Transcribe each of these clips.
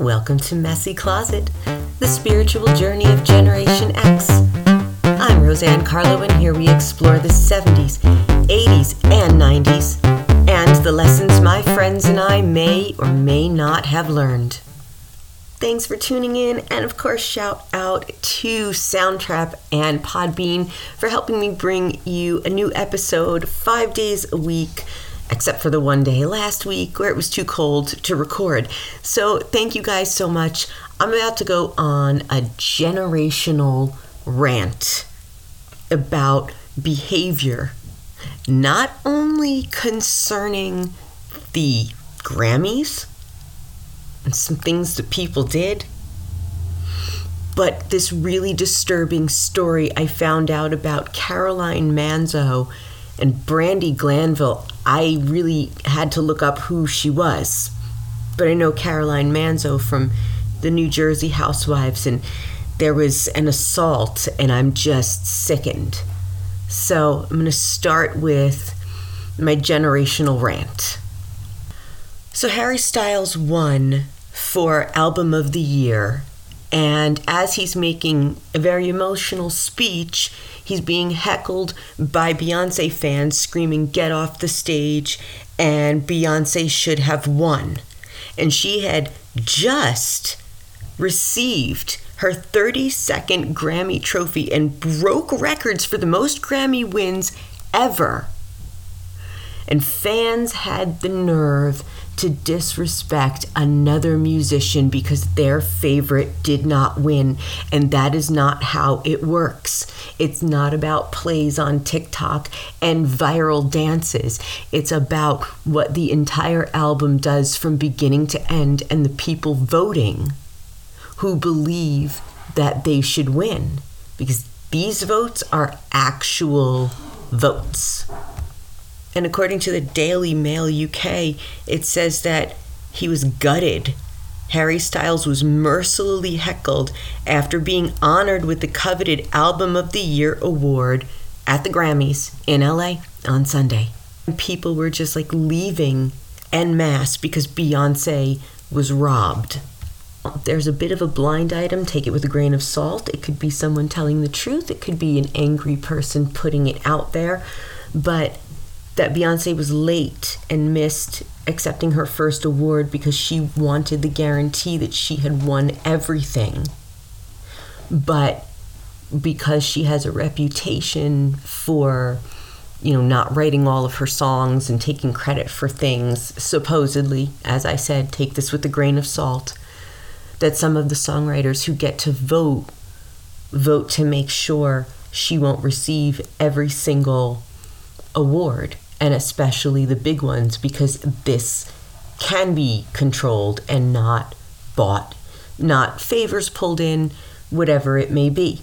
Welcome to Messy Closet, the spiritual journey of Generation X. I'm Roseanne Carlo, and here we explore the 70s, 80s, and 90s, and the lessons my friends and I may or may not have learned. Thanks for tuning in, and of course, shout out to Soundtrap and Podbean for helping me bring you a new episode five days a week except for the one day last week where it was too cold to record. So, thank you guys so much. I'm about to go on a generational rant about behavior, not only concerning the Grammys and some things that people did, but this really disturbing story I found out about Caroline Manzo and Brandi Glanville, I really had to look up who she was. But I know Caroline Manzo from the New Jersey Housewives, and there was an assault, and I'm just sickened. So I'm going to start with my generational rant. So Harry Styles won for Album of the Year, and as he's making a very emotional speech, He's being heckled by Beyonce fans screaming, Get off the stage, and Beyonce should have won. And she had just received her 32nd Grammy trophy and broke records for the most Grammy wins ever. And fans had the nerve to disrespect another musician because their favorite did not win. And that is not how it works. It's not about plays on TikTok and viral dances. It's about what the entire album does from beginning to end and the people voting who believe that they should win. Because these votes are actual votes. And according to the Daily Mail UK, it says that he was gutted. Harry Styles was mercilessly heckled after being honored with the coveted Album of the Year award at the Grammys in LA on Sunday. People were just like leaving en masse because Beyonce was robbed. There's a bit of a blind item, take it with a grain of salt. It could be someone telling the truth, it could be an angry person putting it out there. But that Beyonce was late and missed accepting her first award because she wanted the guarantee that she had won everything. But because she has a reputation for, you know, not writing all of her songs and taking credit for things, supposedly, as I said, take this with a grain of salt, that some of the songwriters who get to vote vote to make sure she won't receive every single award and especially the big ones because this can be controlled and not bought, not favors pulled in, whatever it may be.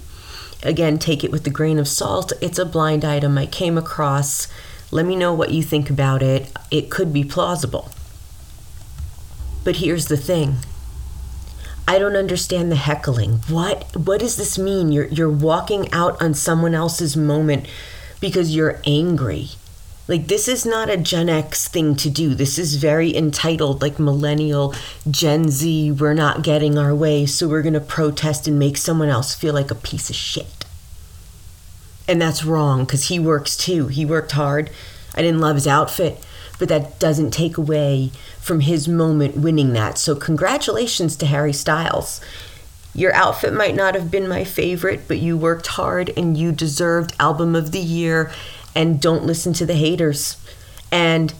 Again, take it with a grain of salt. It's a blind item I came across. Let me know what you think about it. It could be plausible. But here's the thing. I don't understand the heckling. What what does this mean? You're you're walking out on someone else's moment because you're angry. Like, this is not a Gen X thing to do. This is very entitled, like millennial, Gen Z, we're not getting our way, so we're going to protest and make someone else feel like a piece of shit. And that's wrong because he works too. He worked hard. I didn't love his outfit, but that doesn't take away from his moment winning that. So, congratulations to Harry Styles. Your outfit might not have been my favorite, but you worked hard and you deserved Album of the Year and don't listen to the haters. And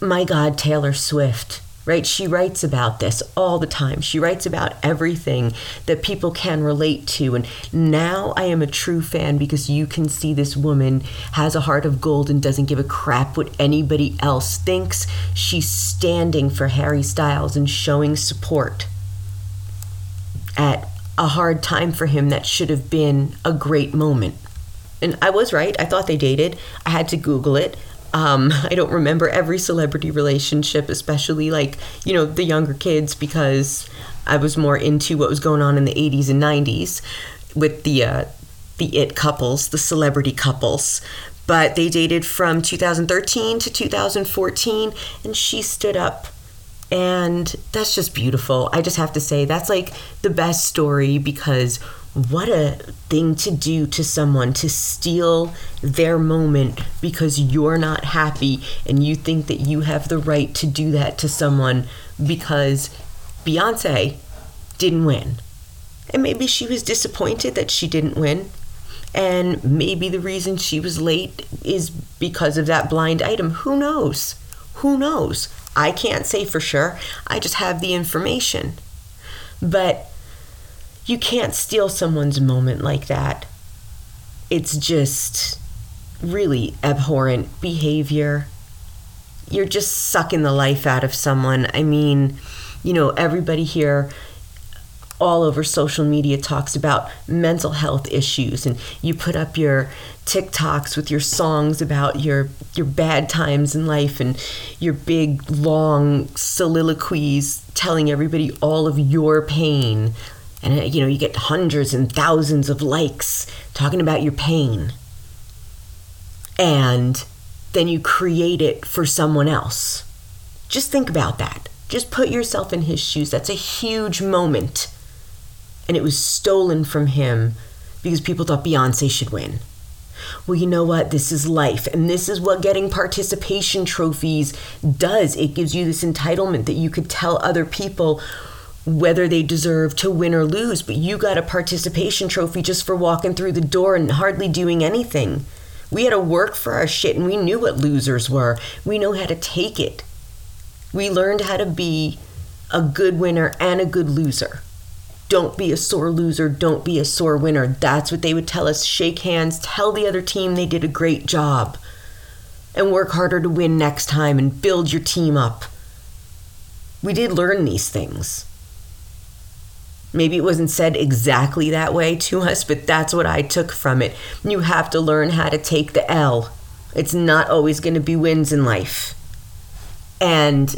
my God, Taylor Swift, right? She writes about this all the time. She writes about everything that people can relate to. And now I am a true fan because you can see this woman has a heart of gold and doesn't give a crap what anybody else thinks. She's standing for Harry Styles and showing support at a hard time for him that should have been a great moment and I was right. I thought they dated. I had to Google it. Um, I don't remember every celebrity relationship, especially like, you know, the younger kids, because I was more into what was going on in the 80s and 90s with the, uh, the it couples, the celebrity couples. But they dated from 2013 to 2014, and she stood up And that's just beautiful. I just have to say, that's like the best story because what a thing to do to someone to steal their moment because you're not happy and you think that you have the right to do that to someone because Beyonce didn't win. And maybe she was disappointed that she didn't win. And maybe the reason she was late is because of that blind item. Who knows? Who knows? I can't say for sure. I just have the information. But you can't steal someone's moment like that. It's just really abhorrent behavior. You're just sucking the life out of someone. I mean, you know, everybody here all over social media talks about mental health issues and you put up your TikToks with your songs about your your bad times in life and your big long soliloquies telling everybody all of your pain and you know you get hundreds and thousands of likes talking about your pain and then you create it for someone else just think about that just put yourself in his shoes that's a huge moment and it was stolen from him because people thought Beyonce should win. Well, you know what? This is life. And this is what getting participation trophies does. It gives you this entitlement that you could tell other people whether they deserve to win or lose. But you got a participation trophy just for walking through the door and hardly doing anything. We had to work for our shit and we knew what losers were. We know how to take it. We learned how to be a good winner and a good loser don't be a sore loser, don't be a sore winner. That's what they would tell us. Shake hands, tell the other team they did a great job, and work harder to win next time and build your team up. We did learn these things. Maybe it wasn't said exactly that way to us, but that's what I took from it. You have to learn how to take the L. It's not always going to be wins in life. And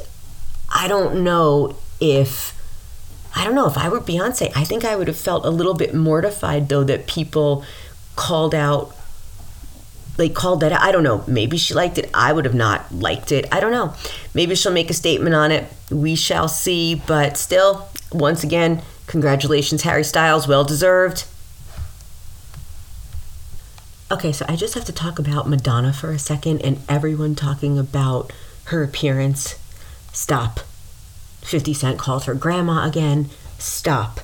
I don't know if I don't know if I were Beyonce, I think I would have felt a little bit mortified though that people called out like called that I don't know. Maybe she liked it. I would have not liked it. I don't know. Maybe she'll make a statement on it. We shall see. But still, once again, congratulations, Harry Styles. Well deserved. Okay, so I just have to talk about Madonna for a second and everyone talking about her appearance. Stop. 50 Cent called her grandma again. Stop.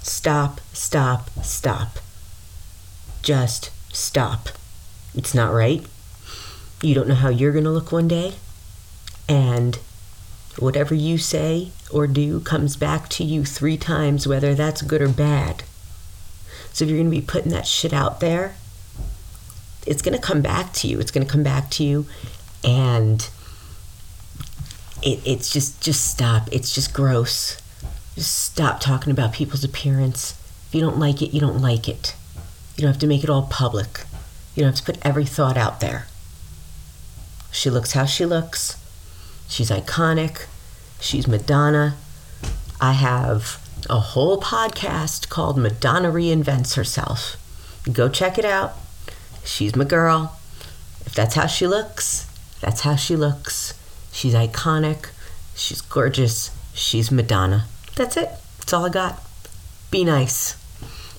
Stop, stop, stop. Just stop. It's not right. You don't know how you're going to look one day. And whatever you say or do comes back to you three times, whether that's good or bad. So if you're going to be putting that shit out there, it's going to come back to you. It's going to come back to you. And it, it's just just stop. It's just gross. Just stop talking about people's appearance. If you don't like it, you don't like it. You don't have to make it all public. You don't have to put every thought out there. She looks how she looks. She's iconic. She's Madonna. I have a whole podcast called Madonna Reinvents Herself. Go check it out. She's my girl. If that's how she looks, that's how she looks. She's iconic. She's gorgeous. She's Madonna. That's it. That's all I got. Be nice.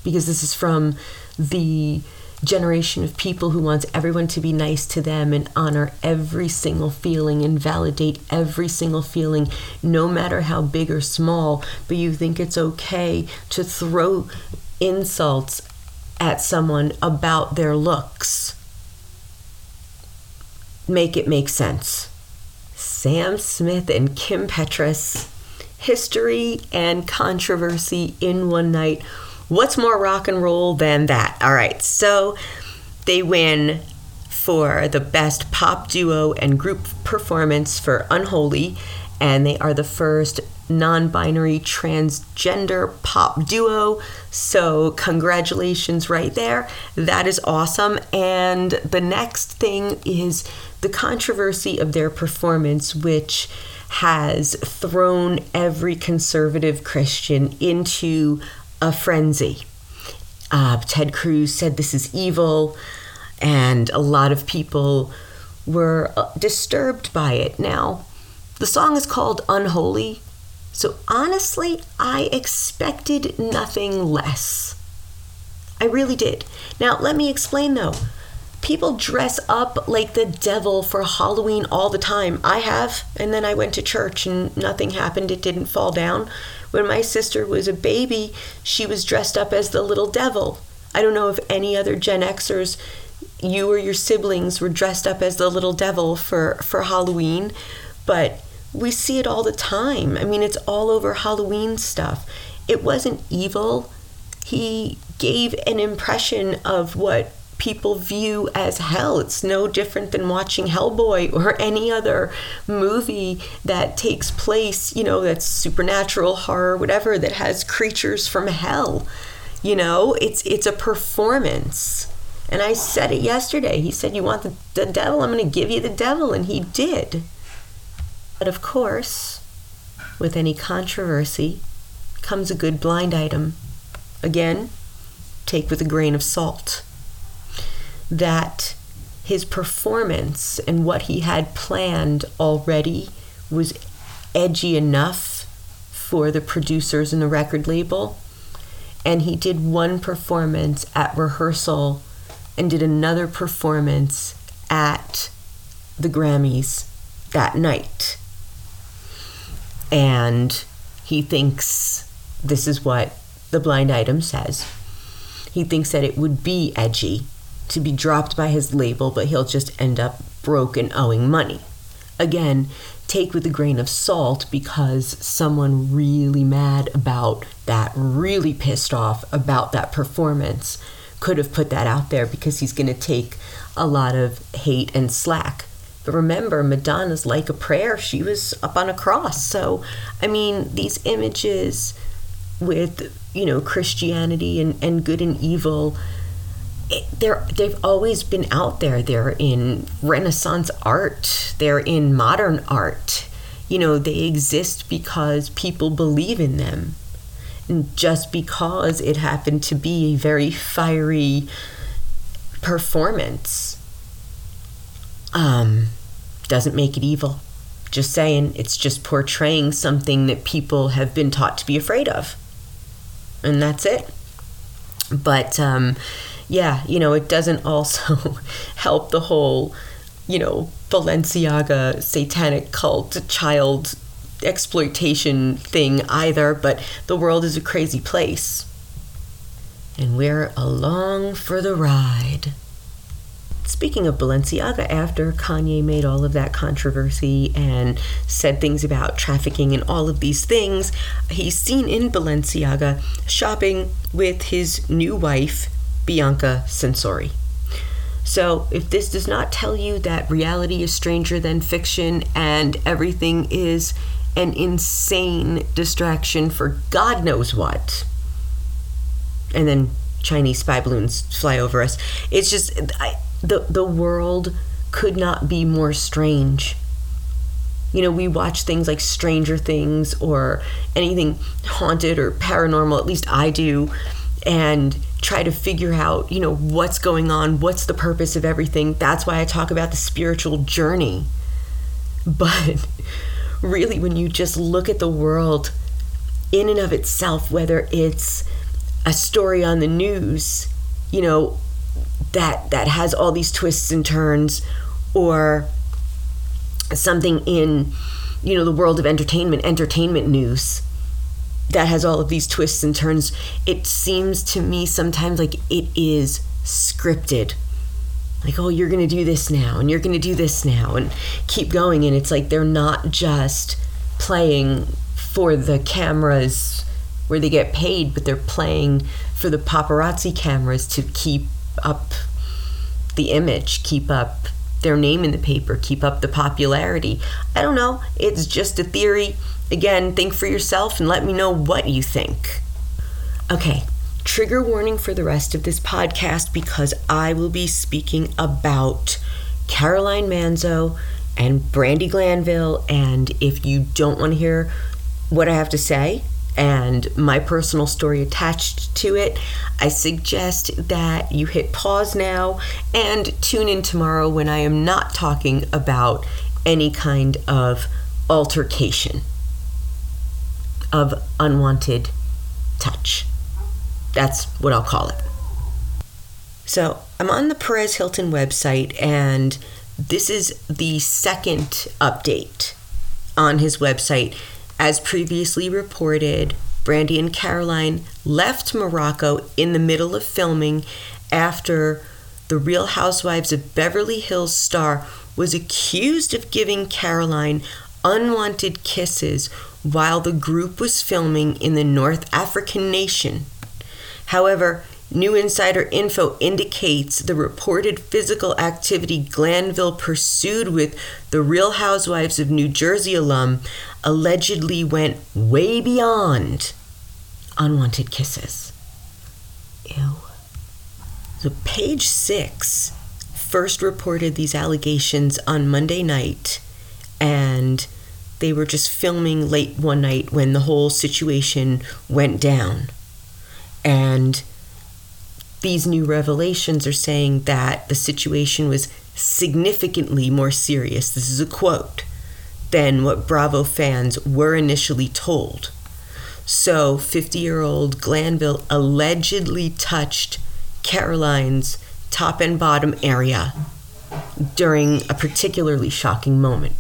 Because this is from the generation of people who wants everyone to be nice to them and honor every single feeling and validate every single feeling, no matter how big or small. But you think it's okay to throw insults at someone about their looks. Make it make sense. Sam Smith and Kim Petras. History and controversy in one night. What's more rock and roll than that? All right, so they win for the best pop duo and group performance for Unholy, and they are the first non binary transgender pop duo. So, congratulations right there. That is awesome. And the next thing is the controversy of their performance, which has thrown every conservative Christian into a frenzy. Uh, Ted Cruz said this is evil, and a lot of people were uh, disturbed by it. Now, The song is called Unholy, so honestly, I expected nothing less. I really did. Now, let me explain though. People dress up like the devil for Halloween all the time. I have, and then I went to church and nothing happened. It didn't fall down. When my sister was a baby, she was dressed up as the little devil. I don't know if any other Gen Xers, you or your siblings, were dressed up as the little devil for, for Halloween, but we see it all the time. I mean, it's all over Halloween stuff. It wasn't evil. He gave an impression of what people view as hell. It's no different than watching Hellboy or any other movie that takes place, you know, that's supernatural horror, whatever, that has creatures from hell. You know, it's it's a performance. And I said it yesterday. He said, You want the, the devil? I'm going to give you the devil. And he did. But of course, with any controversy comes a good blind item. Again, take with a grain of salt that his performance and what he had planned already was edgy enough for the producers and the record label. And he did one performance at rehearsal and did another performance at the Grammys that night. And he thinks this is what the blind item says. He thinks that it would be edgy to be dropped by his label, but he'll just end up broke and owing money. Again, take with a grain of salt because someone really mad about that, really pissed off about that performance, could have put that out there because he's going to take a lot of hate and slack. But remember, Madonna's like a prayer. She was up on a cross. So, I mean, these images with, you know, Christianity and, and good and evil they're they've always been out there. They're in Renaissance art. They're in modern art. You know, they exist because people believe in them. And just because it happened to be a very fiery performance um, doesn't make it evil. Just saying, it's just portraying something that people have been taught to be afraid of. And that's it. But um, yeah, you know, it doesn't also help the whole, you know, Balenciaga satanic cult child exploitation thing either, but the world is a crazy place. And we're along for the ride. Speaking of Balenciaga, after Kanye made all of that controversy and said things about trafficking and all of these things, he's seen in Balenciaga shopping with his new wife, Bianca Censori. So, if this does not tell you that reality is stranger than fiction and everything is an insane distraction for God knows what, and then Chinese spy balloons fly over us, it's just I, the the world could not be more strange. You know, we watch things like Stranger Things or anything haunted or paranormal, at least I do, and try to figure out, you know, what's going on, what's the purpose of everything. That's why I talk about the spiritual journey. But really, when you just look at the world in and of itself, whether it's a story on the news, you know, that that has all these twists and turns, or something in, you know, the world of entertainment, entertainment news that has all of these twists and turns. It seems to me sometimes like it is scripted. Like, oh, you're going to do this now, and you're going to do this now, and keep going. And it's like they're not just playing for the cameras where they get paid, but they're playing for the paparazzi cameras to keep up the image, keep up their name in the paper, keep up the popularity. I don't know. It's just a theory. Again, think for yourself and let me know what you think. Okay, trigger warning for the rest of this podcast because I will be speaking about Caroline Manzo and Brandi Glanville. And if you don't want to hear what I have to say and my personal story attached to it, I suggest that you hit pause now and tune in tomorrow when I am not talking about any kind of altercation of unwanted touch. That's what I'll call it. So I'm on the Perez Hilton website, and this is the second update on his website. As previously reported, Brandi and Caroline left Morocco in the middle of filming after the Real Housewives of Beverly Hills star was accused of giving Caroline unwanted kisses while the group was filming in the North African nation. However, new insider info indicates the reported physical activity Glanville pursued with the Real Housewives of New Jersey alum allegedly went way beyond unwanted kisses. Ew. So, page six first reported these allegations on Monday night, and they were just filming late one night when the whole situation went down. And these new revelations are saying that the situation was significantly more serious. This is a quote than what Bravo fans were initially told. So, 50 year old Glanville allegedly touched Caroline's top and bottom area during a particularly shocking moment.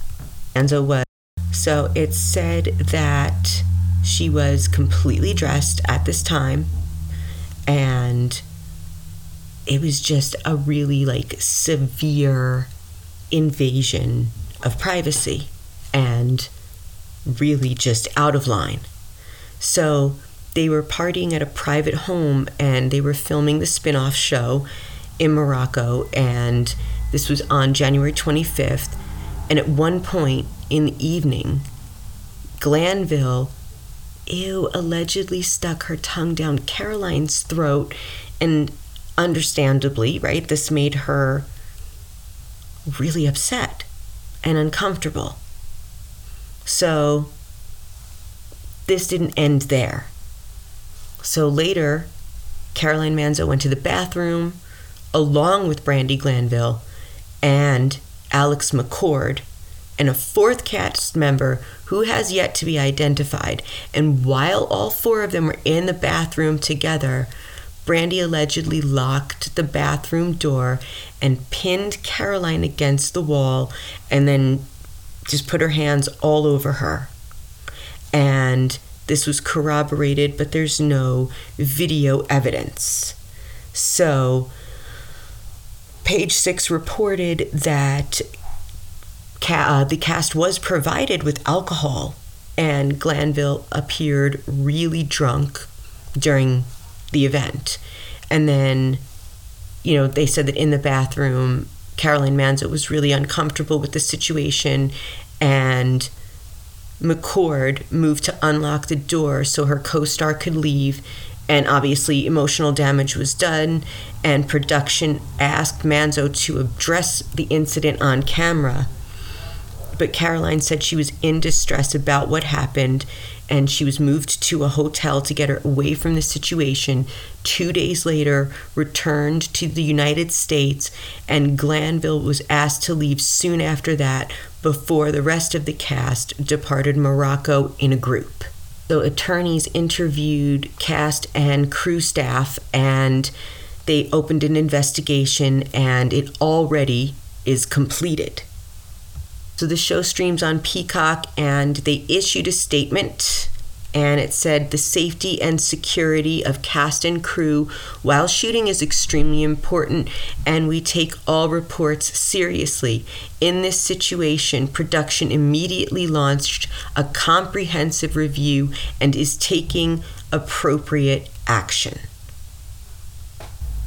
Enzo was. So it said that she was completely dressed at this time and it was just a really like severe invasion of privacy and really just out of line. So they were partying at a private home and they were filming the spin off show in Morocco. And this was on January 25th. And at one point in the evening, Glanville, ew, allegedly stuck her tongue down Caroline's throat. And understandably, right, this made her really upset and uncomfortable. So this didn't end there. So later, Caroline Manzo went to the bathroom along with Brandi Glanville and Alex McCord and a fourth cast member who has yet to be identified. And while all four of them were in the bathroom together, Brandi allegedly locked the bathroom door and pinned Caroline against the wall and then just put her hands all over her. And this was corroborated, but there's no video evidence. So, page six reported that ca- uh, the cast was provided with alcohol, and Glanville appeared really drunk during the event. And then, you know, they said that in the bathroom, Caroline Manzo was really uncomfortable with the situation and McCord moved to unlock the door so her co star could leave, and obviously emotional damage was done, and production asked Manzo to address the incident on camera. But Caroline said she was in distress about what happened and she was moved to a hotel to get her away from the situation. Two days later, returned to the United States, and Glanville was asked to leave soon after that before the rest of the cast departed Morocco in a group. So, attorneys interviewed cast and crew staff, and they opened an investigation, and it already is completed. So the show streams on Peacock, and they issued a statement. And it said the safety and security of cast and crew while shooting is extremely important, and we take all reports seriously. In this situation, production immediately launched a comprehensive review and is taking appropriate action.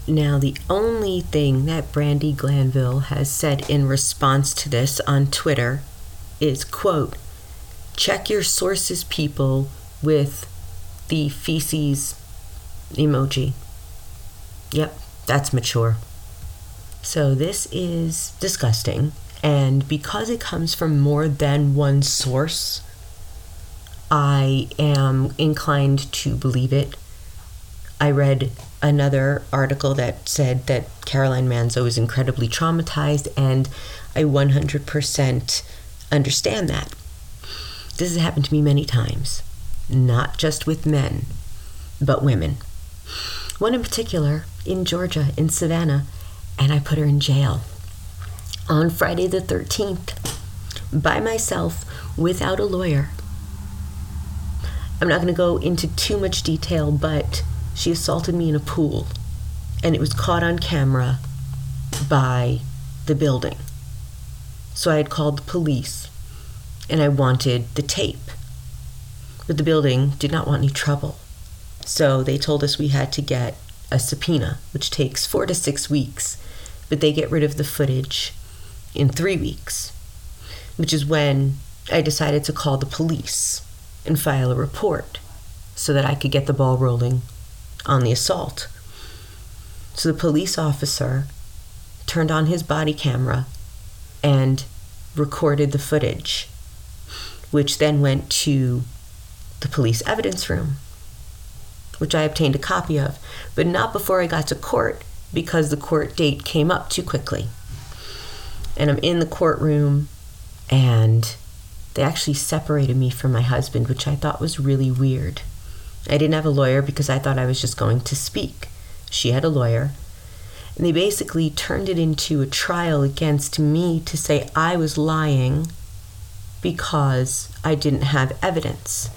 Now, the only thing that Brandi Glanville has said in response to this on Twitter is, quote, check your sources, people, with the feces emoji. Yep, that's mature. So this is disgusting. And because it comes from more than one source, I am inclined to believe it. I read another article that said that Caroline Manzo is incredibly traumatized, and I 100% understand that. This has happened to me many times, not just with men, but women. One in particular in Georgia, in Savannah, and I put her in jail on Friday the 13th by myself without a lawyer. I'm not going to go into too much detail, but she assaulted me in a pool and it was caught on camera by the building. So I had called the police and I wanted the tape. But the building did not want any trouble. So they told us we had to get a subpoena, which takes four to six weeks, but they get rid of the footage in three weeks, which is when I decided to call the police and file a report so that I could get the ball rolling on the assault. So the police officer turned on his body camera and recorded the footage, which then went to the police evidence room, which I obtained a copy of, but not before I got to court because the court date came up too quickly. And I'm in the courtroom, and they actually separated me from my husband, which I thought was really weird. I didn't have a lawyer because I thought I was just going to speak. She had a lawyer. And they basically turned it into a trial against me to say I was lying because I didn't have evidence.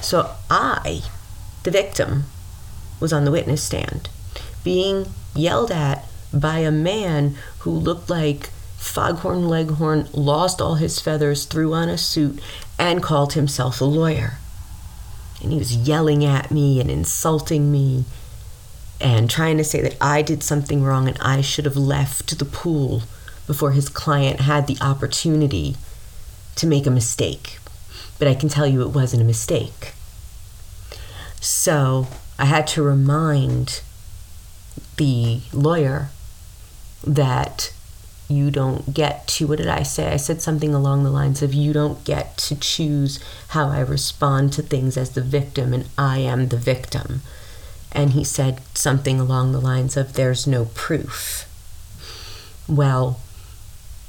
So I, the victim, was on the witness stand, being yelled at by a man who looked like Foghorn Leghorn, lost all his feathers, threw on a suit, and called himself a lawyer. And he was yelling at me and insulting me and trying to say that I did something wrong and I should have left the pool before his client had the opportunity to make a mistake. But I can tell you it wasn't a mistake. So I had to remind the lawyer that you don't get to what did I say? I said something along the lines of you don't get to choose how I respond to things as the victim and I am the victim. And he said something along the lines of there's no proof. Well,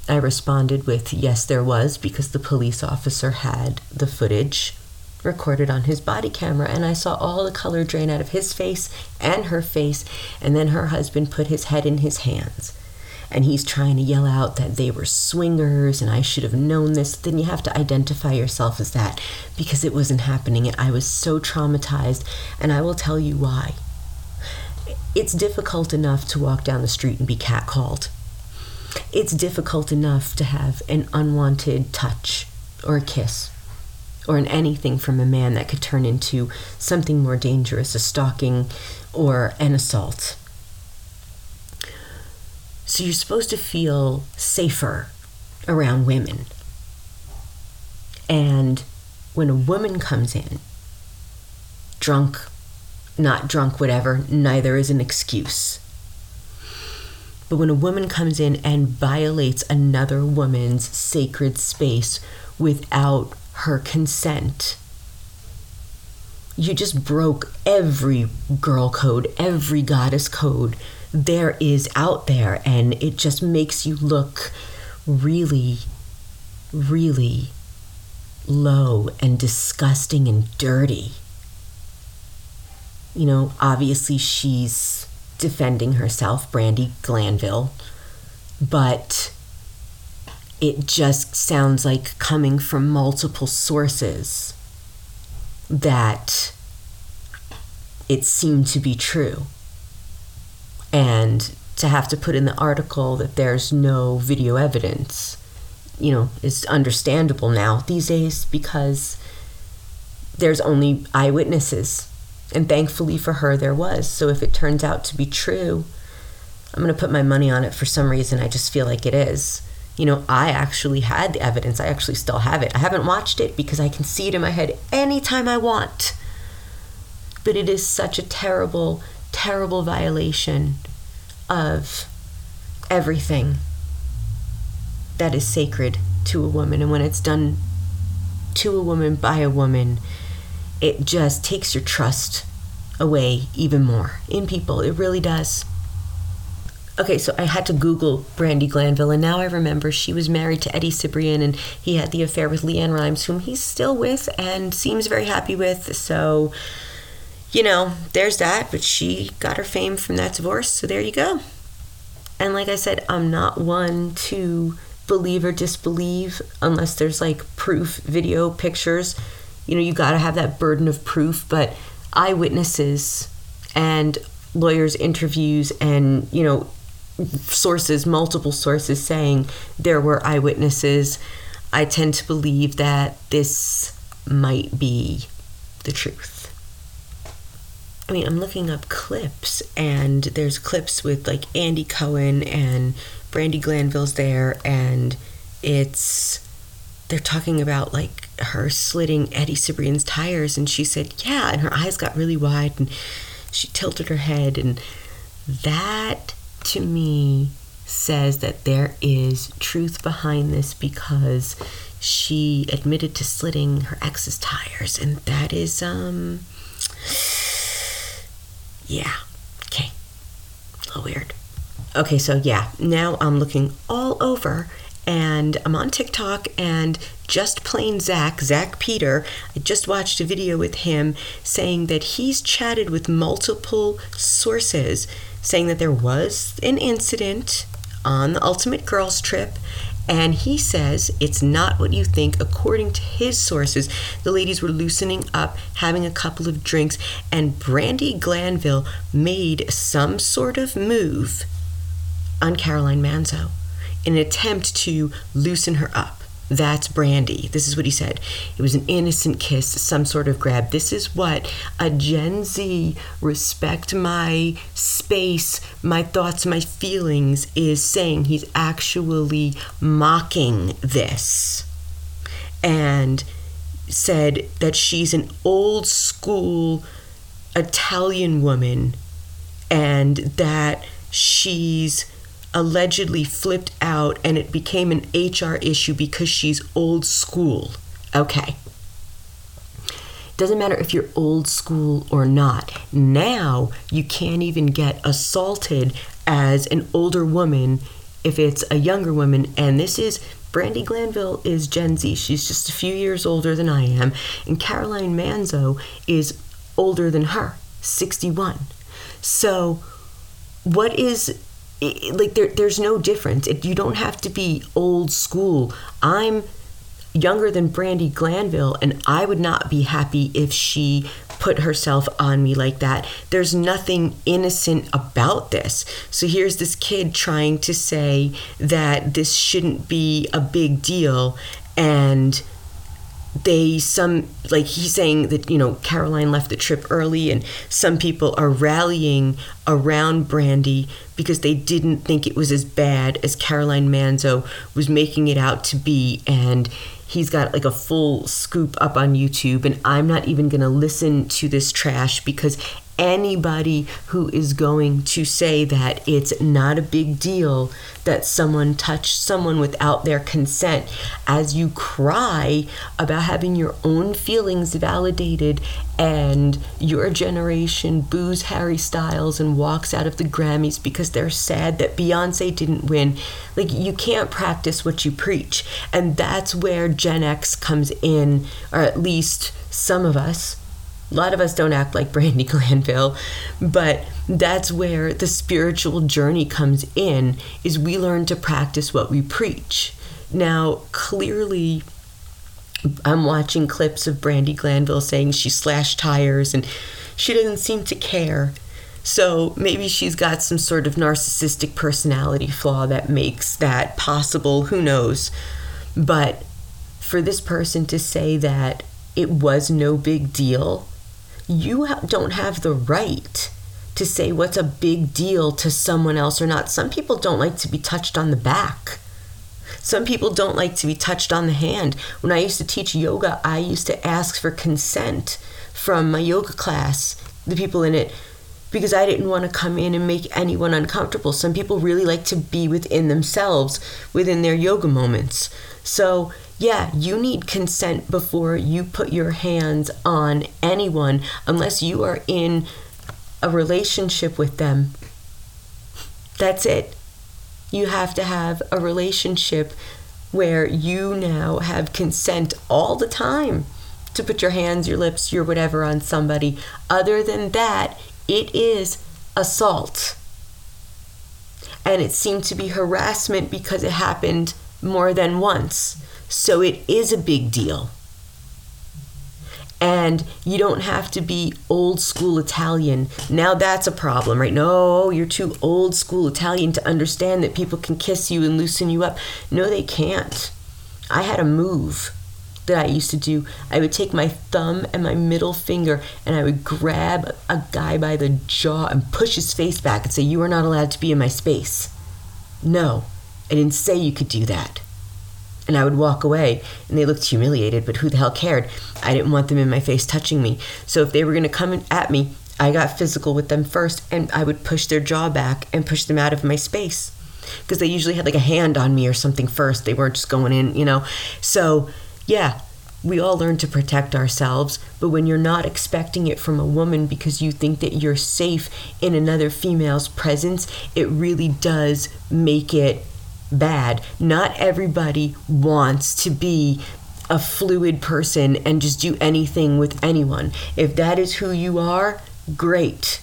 I responded with yes, there was because the police officer had the footage recorded on his body camera and I saw all the color drain out of his face and her face and then her husband put his head in his hands and he's trying to yell out that they were swingers and I should have known this, then you have to identify yourself as that because it wasn't happening and I was so traumatized and I will tell you why. It's difficult enough to walk down the street and be catcalled. It's difficult enough to have an unwanted touch or a kiss or an anything from a man that could turn into something more dangerous, a stalking or an assault. So you're supposed to feel safer around women. And when a woman comes in, drunk, not drunk, whatever, neither is an excuse. But when a woman comes in and violates another woman's sacred space without her consent, you just broke every girl code, every goddess code there is out there, and it just makes you look really, really low and disgusting and dirty. You know, obviously she's defending herself, Brandi Glanville, but it just sounds like coming from multiple sources that it seemed to be true and to have to put in the article that there's no video evidence you know is understandable now these days because there's only eyewitnesses. And thankfully for her there was. So if it turns out to be true i'm going to put my money on it for some reason. I just feel like it is. You know i actually had the evidence. I actually still have it. I haven't watched it because i can see it in my head anytime i want. But it is such a terrible terrible violation of everything that is sacred to a woman. And when it's done to a woman by a woman, it just takes your trust away even more in people. It really does. okay, so I had to Google Brandi Glanville, and now I remember she was married to Eddie Cibrian, and he had the affair with LeAnn Rimes, whom he's still with and seems very happy with. So, you know, there's that. But she got her fame from that divorce, so there you go. And like I said, I'm not one to believe or disbelieve unless there's like proof, video, pictures. You know, you got to have that burden of proof, but eyewitnesses and lawyers' interviews and, you know, sources, multiple sources saying there were eyewitnesses, I tend to believe that this might be the truth. I mean, I'm looking up clips, and there's clips with like Andy Cohen and Brandi Glanville's there, and it's they're talking about like her slitting Eddie Cibrian's tires, and she said, "Yeah," and her eyes got really wide, and she tilted her head, and that to me says that there is truth behind this because she admitted to slitting her ex's tires, and that is um yeah. Okay. A little weird. Okay, so yeah, now I'm looking all over and I'm on TikTok and just plain Zach, Zach Peter, I just watched a video with him saying that he's chatted with multiple sources saying that there was an incident on the Ultimate Girls trip and he says it's not what you think. According to his sources, the ladies were loosening up, having a couple of drinks, and Brandy Glanville made some sort of move on Caroline Manzo in an attempt to loosen her up. That's brandy. This is what he said. It was an innocent kiss, some sort of grab. This is what a Gen Z respect my space, my thoughts, my feelings is saying. He's actually mocking this. And said that she's an old school Italian woman and that she's allegedly flipped out and it became an HR issue because she's old school. Okay. Doesn't matter if you're old school or not. Now you can't even get assaulted as an older woman if it's a younger woman. And this is Brandi Glanville is Gen Z. She's just a few years older than I am. And Caroline Manzo is older than her, 61. So, what is like there, there's no difference. It, you don't have to be old school. I'm younger than Brandi Glanville, and I would not be happy if she put herself on me like that. There's nothing innocent about this. So here's this kid trying to say that this shouldn't be a big deal, and they some like he's saying that you know Caroline left the trip early and some people are rallying around Brandi because they didn't think it was as bad as Caroline Manzo was making it out to be and he's got like a full scoop up on YouTube and I'm not even going to listen to this trash because anybody who is going to say that it's not a big deal that someone touched someone without their consent as you cry about having your own feelings validated and your generation boos Harry Styles and walks out of the Grammys because they're sad that Beyonce didn't win. Like, you can't practice what you preach. And that's where Gen X comes in, or at least some of us a lot of us don't act like Brandi Glanville, but that's where the spiritual journey comes in is we learn to practice what we preach. Now, clearly I'm watching clips of Brandi Glanville saying she slashed tires and she doesn't seem to care. So maybe she's got some sort of narcissistic personality flaw that makes that possible. Who knows? But for this person to say that it was no big deal you don't have the right to say what's a big deal to someone else or not. Some people don't like to be touched on the back. Some people don't like to be touched on the hand. When I used to teach yoga, I used to ask for consent from my yoga class, the people in it, because I didn't want to come in and make anyone uncomfortable. Some people really like to be within themselves, within their yoga moments. So yeah, you need consent before you put your hands on anyone unless you are in a relationship with them. That's it. You have to have a relationship where you now have consent all the time to put your hands, your lips, your whatever on somebody. Other than that, it is assault. And it seemed to be harassment because it happened more than once. So it is a big deal. And you don't have to be old school Italian. Now that's a problem, right? No, you're too old school Italian to understand that people can kiss you and loosen you up. No, they can't. I had a move that I used to do. I would take my thumb and my middle finger and I would grab a guy by the jaw and push his face back and say, You are not allowed to be in my space. No, I didn't say you could do that. And I would walk away and they looked humiliated, but who the hell cared? I didn't want them in my face touching me. So if they were going to come at me, I got physical with them first and I would push their jaw back and push them out of my space. Because they usually had like a hand on me or something first. They weren't just going in, you know. So yeah, we all learn to protect ourselves, but when you're not expecting it from a woman because you think that you're safe in another female's presence, it really does make it bad. Not everybody wants to be a fluid person and just do anything with anyone. If that is who you are, great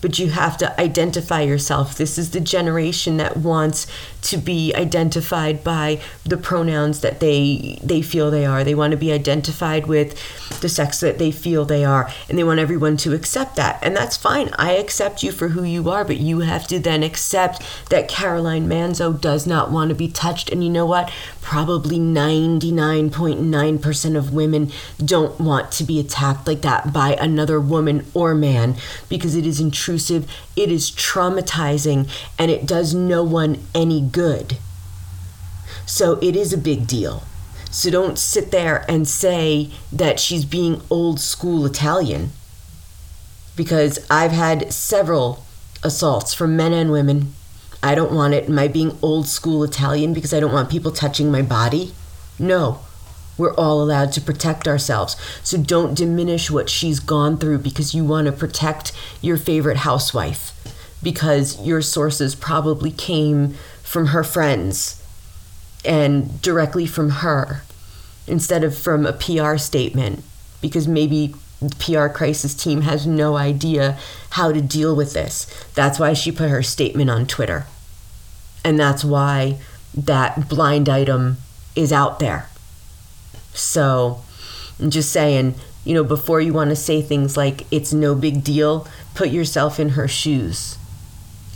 but you have to identify yourself. This is the generation that wants to be identified by the pronouns that they they feel they are. They want to be identified with the sex that they feel they are, and they want everyone to accept that. And that's fine. I accept you for who you are, but you have to then accept that Caroline Manzo does not want to be touched. And you know what? Probably 99.9% of women don't want to be attacked like that by another woman or man because it is intrusive, it is traumatizing, and it does no one any good. So it is a big deal. So don't sit there and say that she's being old school Italian. Because I've had several assaults from men and women. I don't want it. Am I being old school Italian because I don't want people touching my body? No. We're all allowed to protect ourselves. So don't diminish what she's gone through because you want to protect your favorite housewife because your sources probably came from her friends and directly from her instead of from a PR statement because maybe the PR crisis team has no idea how to deal with this. That's why she put her statement on Twitter. And that's why that blind item is out there. So I'm just saying, you know, before you want to say things like it's no big deal, put yourself in her shoes.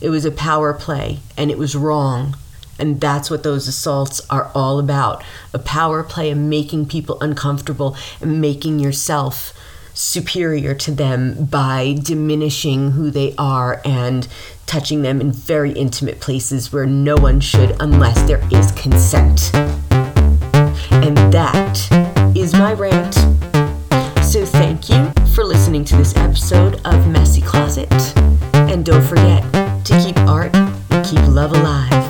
It was a power play and it was wrong. And that's what those assaults are all about a power play and making people uncomfortable and making yourself superior to them by diminishing who they are and touching them in very intimate places where no one should unless there is consent. And that is my rant. So thank you for listening to this episode of Messy Closet. And don't forget to keep art and keep love alive.